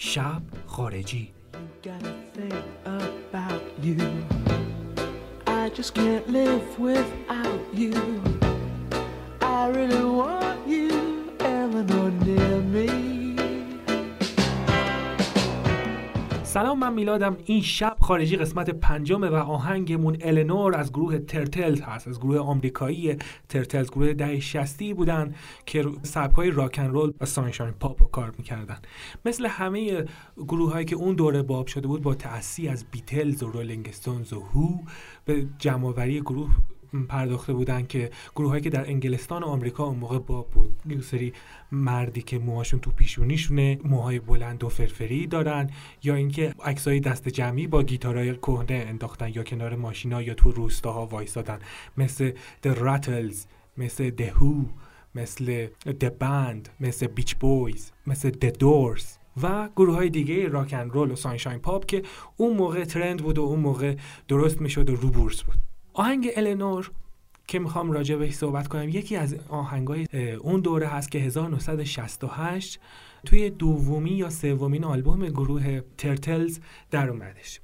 شب خارجی gotta think about you. I just can't live without you. I really want you, Eleanor, near me. سلام من میلادم. این شب خارجی قسمت پنجمه و آهنگمون النور از گروه ترتلز هست از گروه آمریکایی ترتلز گروه ده شستی بودن که سبکای راکن رول و سانشاین پاپ رو کار می‌کردن. مثل همه گروه هایی که اون دوره باب شده بود با تأثیر از بیتلز و رولینگ استونز و هو به جمعوری گروه پرداخته بودن که گروه هایی که در انگلستان و آمریکا اون موقع باب بود یه سری مردی که موهاشون تو پیشونیشونه موهای بلند و فرفری دارن یا اینکه عکسای دست جمعی با گیتارهای کهنه انداختن یا کنار ماشینا یا تو روستاها وایسادن. مثل The Rattles مثل The Who مثل The Band مثل Beach Boys مثل The Doors و گروه های دیگه راکن رول و سانشاین پاپ که اون موقع ترند بود و اون موقع درست می‌شد و رو بورس بود. آهنگ النور که می‌خوام راجع بهش صحبت کنم یکی از آهنگای اون دوره هست که 1968 توی دومی یا سومین آلبوم گروه ترتلز در اومدش.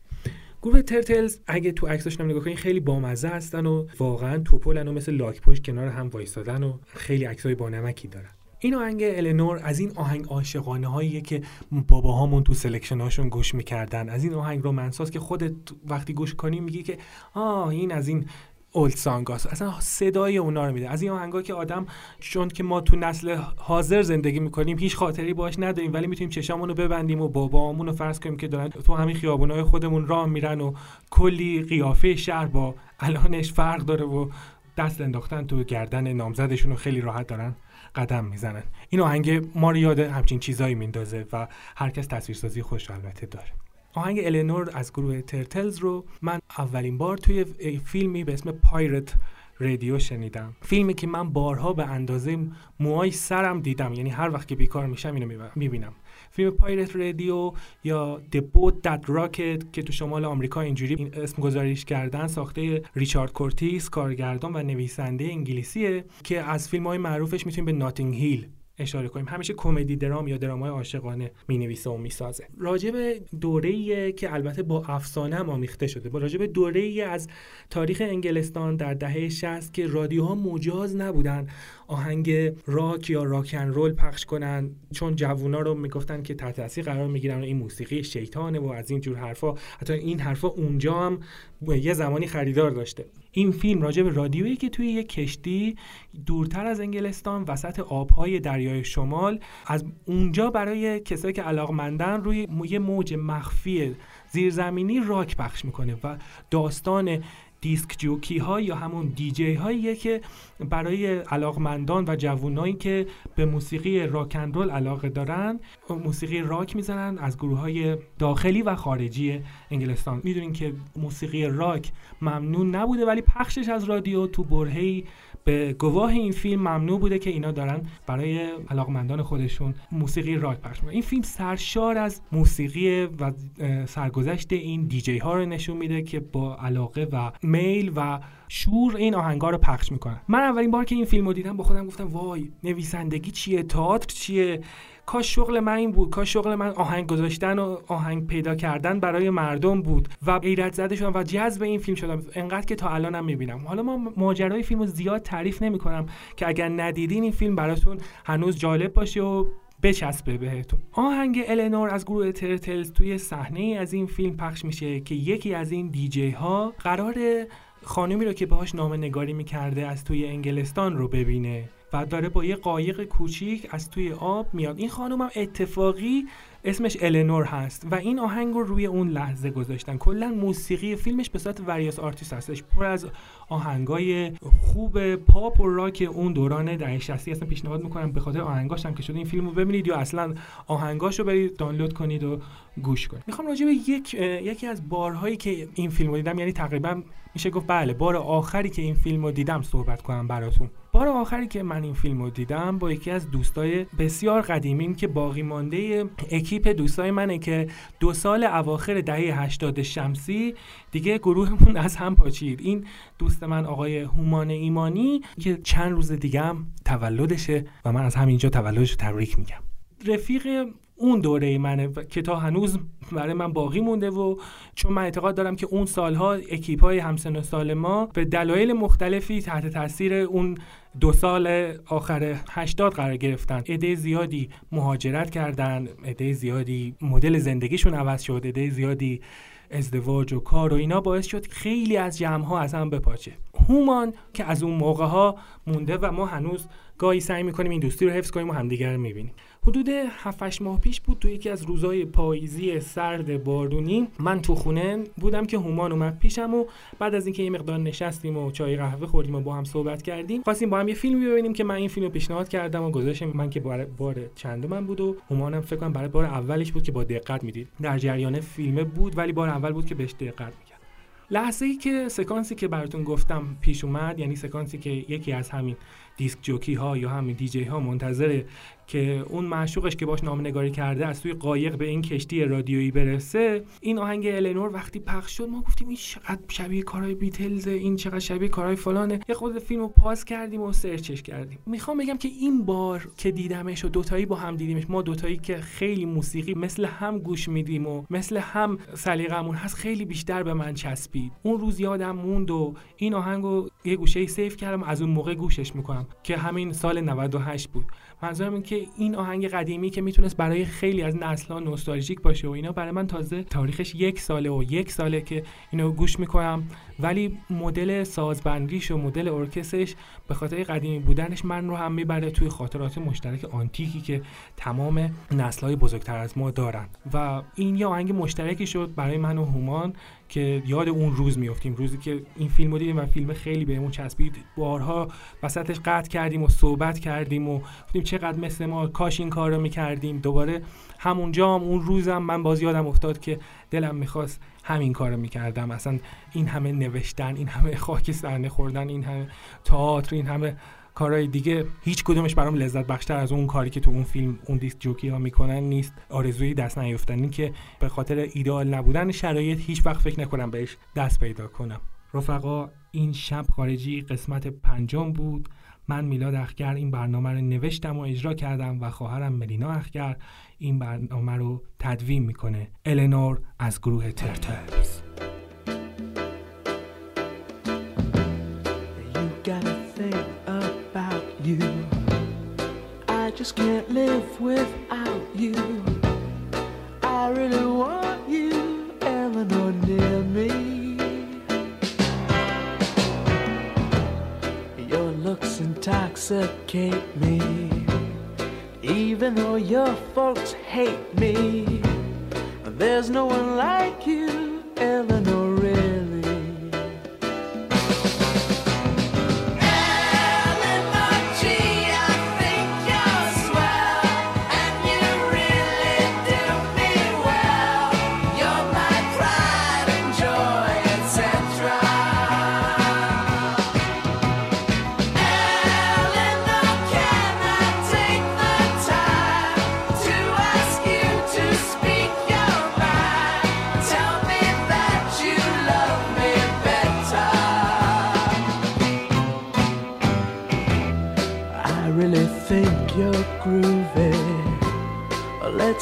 گروه ترتلز اگه تو عکساش نگاه کنین خیلی بامزه هستن و واقعا تپلن و مثل لاک پشت کنار هم وایسادن و خیلی عکسای بانمکی دارن. این آهنگ النور از این آهنگ عاشقانه هاییه که باباهامون تو selection هاشون گوش می‌کردن. از این آهنگ romance هاست که خودت وقتی گوش کنی میگی که آه این از این old. اصلا صدای اونا رو میده از این آهنگا که آدم چون که ما تو نسل حاضر زندگی می‌کنیم هیچ خاطری باش نداریم ولی می‌تونیم چشامون رو ببندیم و بابامون رو فرض کنیم که دارن تو همین خیابونای خودمون راه میرن و کلی قیافه شهر با الانش فرق داره و دست انداختن تو گردن نامزدشون رو خیلی راحت دارن. قدم می‌زنن. این آهنگ ما رو یاد همچین چیزایی میندازه و هر کس تصویرسازی خوش البته داره. آهنگ النور از گروه ترتلز رو من اولین بار توی فیلمی به اسم پایرت رادیو شنیدم. فیلمی که من بارها به اندازه موهای سرم دیدم یعنی هر وقت که بیکار میشم اینو می‌بینم. فیلم Pirate Radio یا The Boat That Rocked که تو شمال آمریکا اینجوری این اسم گذاریش کردن ساخته ریچارد کورتیس کارگردان و نویسنده انگلیسیه که از فیلم های معروفش می‌تونیم به Notting Hill اشاره کنیم. همیشه کمدی درام یا درامای عاشقانه می‌نویسه و می‌سازه. راجع به دوره‌ای که البته با افسانه هم آمیخته شده. با راجع به دوره‌ای از تاریخ انگلستان در دهه 60 که رادیوها مجاز نبودن آهنگ راک یا راکن رول پخش کنن چون جوونا رو می‌گفتن که تحت تاثیر قرار می‌گیرن و این موسیقی شیطانه و از این جور حرفا. حتی این حرفا اونجا هم یه زمانی خریدار داشته. این فیلم راجع به رادیویی که توی یک کشتی دورتر از انگلستان وسط آبهای دریای شمال از اونجا برای کسایی که علاقمندن روی یه موج مخفی زیرزمینی راک پخش می‌کنه و داستان دیسک جوکی ها یا همون دیجی هاییه که برای علاقمندان و جوونایی که به موسیقی راک رول علاقه دارن موسیقی راک می‌زنن از گروه های داخلی و خارجی انگلستان. می‌دونین که موسیقی راک ممنون نبوده ولی پخشش از رادیو تو برهی به گواه این فیلم ممنوع بوده که اینا دارن برای علاقمندان خودشون موسیقی راک پخش می‌کنن. این فیلم سرشار از موسیقی و سرگذشت این دیجی ها رو نشون میده که با علاقه و میل و شور این آهنگا رو پخش می‌کنن من اولین بار که این فیلم رو دیدم با خودم گفتم وای نویسندگی چیه؟ تئاتر چیه؟ کاش شغل من این بود. کاش شغل من آهنگ گذاشتن و آهنگ پیدا کردن برای مردم بود و غیرت زده شدم و جذب این فیلم شدم. انقدر که تا الانم می‌بینم. حالا ما ماجرای فیلم زیاد تعریف نمی‌کنم که اگر ندیدین این فیلم براتون هنوز جالب باشه و بچسبه بهتون. آهنگ النور از گروه ترتلز توی صحنه از این فیلم پخش میشه که یکی از این دیجی ها قرار خانمی رو که باهاش نامه نگاری می‌کرده از توی انگلستان رو ببینه و داره با یه قایق کوچیک از توی آب میاد. این خانم هم اتفاقی اسمش النور هست و این آهنگ رو روی اون لحظه گذاشتن. کلا موسیقی فیلمش به صورت various artist هستش. پر از آهنگای خوب پاپ و راک اون دوران دهه 60 اصلا پیشنهاد می‌کنم به خاطر آهنگاش هم که شده این فیلم رو ببینید یا اصلا آهنگاشو برید دانلود کنید و گوش کنید. می‌خوام راجع به یک یکی از بارهایی که این فیلم رو دیدم یعنی تقریبا میشه گفت بله بار آخری که این فیلم رو دیدم صحبت کنم براتون. بار آخری که من این فیلم رو دیدم با یکی از دوستای بسیار قدیمیم که باقی مانده اکیپ دوستای منه که دو سال اواخر دهه 80 شمسی دیگه گروهمون از هم پاچید این دوست من آقای هومان ایمانی که چند روز دیگه هم تولدشه و من از همینجا تولدش رو تبریک میگم. رفیق اون دوره منه که تا هنوز برای من باقی مونده و چون من اعتقاد دارم که اون سالها اکیپ های همسن و سال ما به دلایل مختلفی تحت تاثیر اون دو سال آخر 80 قرار گرفتن. عده زیادی مهاجرت کردن. عده زیادی مدل زندگیشون عوض شد. عده زیادی ازدواج و کار و اینا باعث شد خیلی از جمع ها از هم بپاچه. هومان که از اون موقع ها مونده و ما هنوز گاهی سعی می‌کنیم این دوستی رو حفظ کنیم و همدیگر می‌بینیم. حدود 7 ماه پیش بود تو یکی از روزهای پاییزی سرد بارونی من تو خونه بودم که هومان اومد پیشم و بعد از اینکه یه مقدار نشستیم و چای قهوه خوردیم و با هم صحبت کردیم خواستیم با هم یه فیلمی ببینیم که من این فیلم رو پیشنهاد کردم و گذاشتم من که بار, بار چندم من بود و هومانم فکر کنم برای بار اولش بود که با دقت می‌دید. در جریان فیلم بود ولی بار اول بود که بهش دقت می‌کرد. لحظه ای که سکانسی که براتون گفتم پیش اومد یعنی سکانسی که یکی از همین disc jockey ها یا همین دیجی ها منتظره که اون معشوقش که باش نامه‌نگاری کرده از توی قایق به این کشتی رادیویی برسه. این آهنگ النور وقتی پخش شد ما گفتیم این چقدر شبیه کارهای بیتلز این چقدر شبیه کارهای فلانه. یه خود فیلم رو pause کردیم و search ش کردیم. می‌خوام بگم که این بار که دیدمش و دوتایی با هم دیدیمش ما دوتایی که خیلی موسیقی مثل هم گوش میدیم و مثل هم سلیقمون هست خیلی بیشتر به من چسبید. اون روز یادم موند و این آهنگو یه گوشه save کردم از اون موقع گوشش می‌کنم که همین سال 98 بود. منظورم این که این آهنگ قدیمی که می‌تونست برای خیلی از نسل‌ها نوستالژیک باشه و اینا برای من تازه تاریخش یک ساله و یک ساله که اینو گوش می‌کنم. ولی مدل سازبندیش و مدل ارکسترش به خاطر قدیمی بودنش من رو هم می‌بره توی خاطرات مشترک آنتیکی که تمام نسل‌های بزرگتر از ما دارن. و این یه آهنگ مشترکی شد برای من و هومان که یاد اون روز میفتیم روزی که این فیلم رو دیدیم و فیلم خیلی بهمون چسبید. بارها وسطش قطع کردیم و صحبت کردیم و چقدر مثل ما کاش این کار رو می‌کردیم. دوباره همونجا هم اون روزم من باز یادم افتاد که دلم می‌خواست همین کار رو می‌کردم. اصلا این همه نوشتن این همه خاک صحنه خوردن این همه تئاتر این همه کارهای دیگه هیچ کدومش برام لذت بخشتر از اون کاری که تو اون فیلم اون دیسک جوکی ها می‌کنن نیست. آرزوی دست نیفتنی که به خاطر ایدئال نبودن شرایط هیچ وقت فکر نکنم بهش دست پیدا کنم. رفقا این شب خارجی قسمت پنجم بود. من میلاد اخگر این برنامه رو نوشتم و اجرا کردم و خواهرم ملینا اخگر این برنامه رو تدوین می‌کنه النور از گروه ترتلز you. I just can't live without you. Intoxicate me. Even though your folks hate me, there's no one like you, Eleanor.